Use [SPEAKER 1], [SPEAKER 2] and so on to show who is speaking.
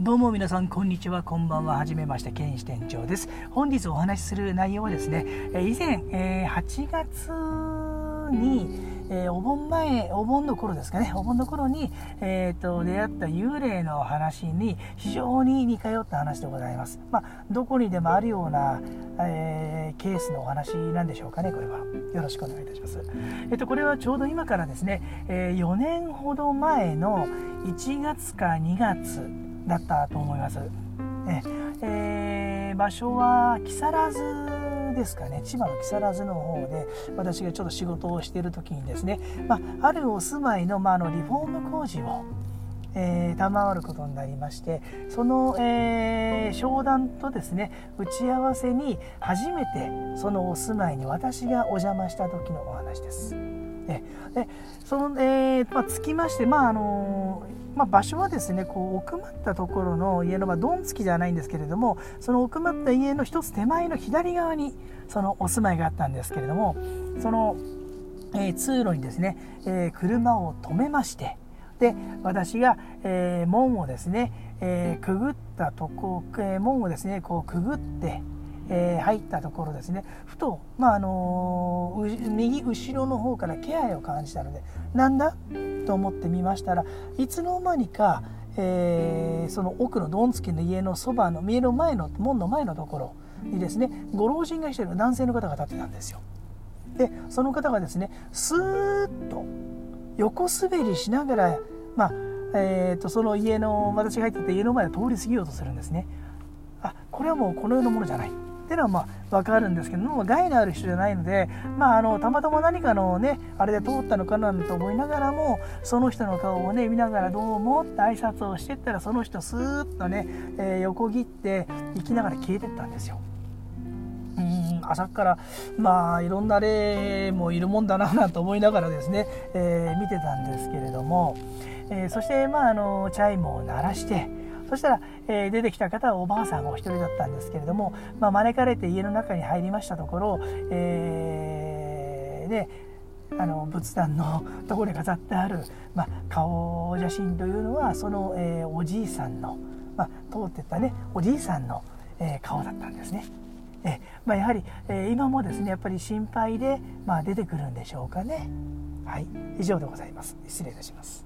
[SPEAKER 1] どうも皆さんこんにちはこんばんははじめまして健支店長です。本日お話しする内容はですね以前、8月に、お盆前お盆の頃ですかね。お盆の頃に、えーと、出会った幽霊の話に非常に似通った話でございます、まあ、どこにでもあるような、えー、ケースのお話なんでしょうかねこれは。よろしくお願いいたします、えーと、これはちょうど今からですね、え、4年ほど前の1月か2月だったと思います。ええー、場所は木更津ですかね千葉の木更津の方で私がちょっと仕事をしている時にですね、まあ、あるお住まいの,、まあ、あのリフォーム工事をえー、賜ることになりましてその、えー、商談とですね打ち合わせに初めてそのお住まいに私がお邪魔した時のお話です。でその、えーまあ、つきまして、まああのまあ、場所はですねこう奥まったところの家の、まあ、ドン付きじゃないんですけれどもその奥まった家の一つ手前の左側にそのお住まいがあったんですけれどもその、えー、通路にですね、えー、車を止めましてで私が、えー、門をですね、えくぐったとこ、え門をですねこうくぐってえー、入ったところですねふと、まああのー、右後ろの方から気配を感じたのでなんだ？と思ってみましたらいつの間にか、えー、その奥のどんつきの家のそばの家の前の門の前のところにですねご老人がしている男性の方が立ってたんですよ。でその方がですねスーッと横滑りしながら、まあえーと、とその家の私が入ってた家の前を通り過ぎようとするんですね。あこれはもうこの世のものじゃないっていうのはまあ分かるんですけども害のある人じゃないので、まあ、あのたまたま何かのねあれで通ったのかなと思いながらもその人の顔をね見ながらどうもって挨拶をしてったらその人スーッとね、えー、横切って行きながら消えてったんですよ。うん朝からまあいろんな例もいるもんだななんて思いながらですね、えー、見てたんですけれども、えー、そしてまああのチャイムを鳴らしてそしたら、えー、出てきた方はおばあさんお一人だったんですけれども、まあ、招かれて家の中に入りましたところ、えー、であの仏壇のところに飾ってある、まあ、顔写真というのはその、えー、おじいさんの、まあ、通ってったねおじいさんの、えー、顔だったんですね。えまあ、やはり、えー、今もですねやっぱり心配で、まあ、出てくるんでしょうかね。はい以上でございます失礼いたします。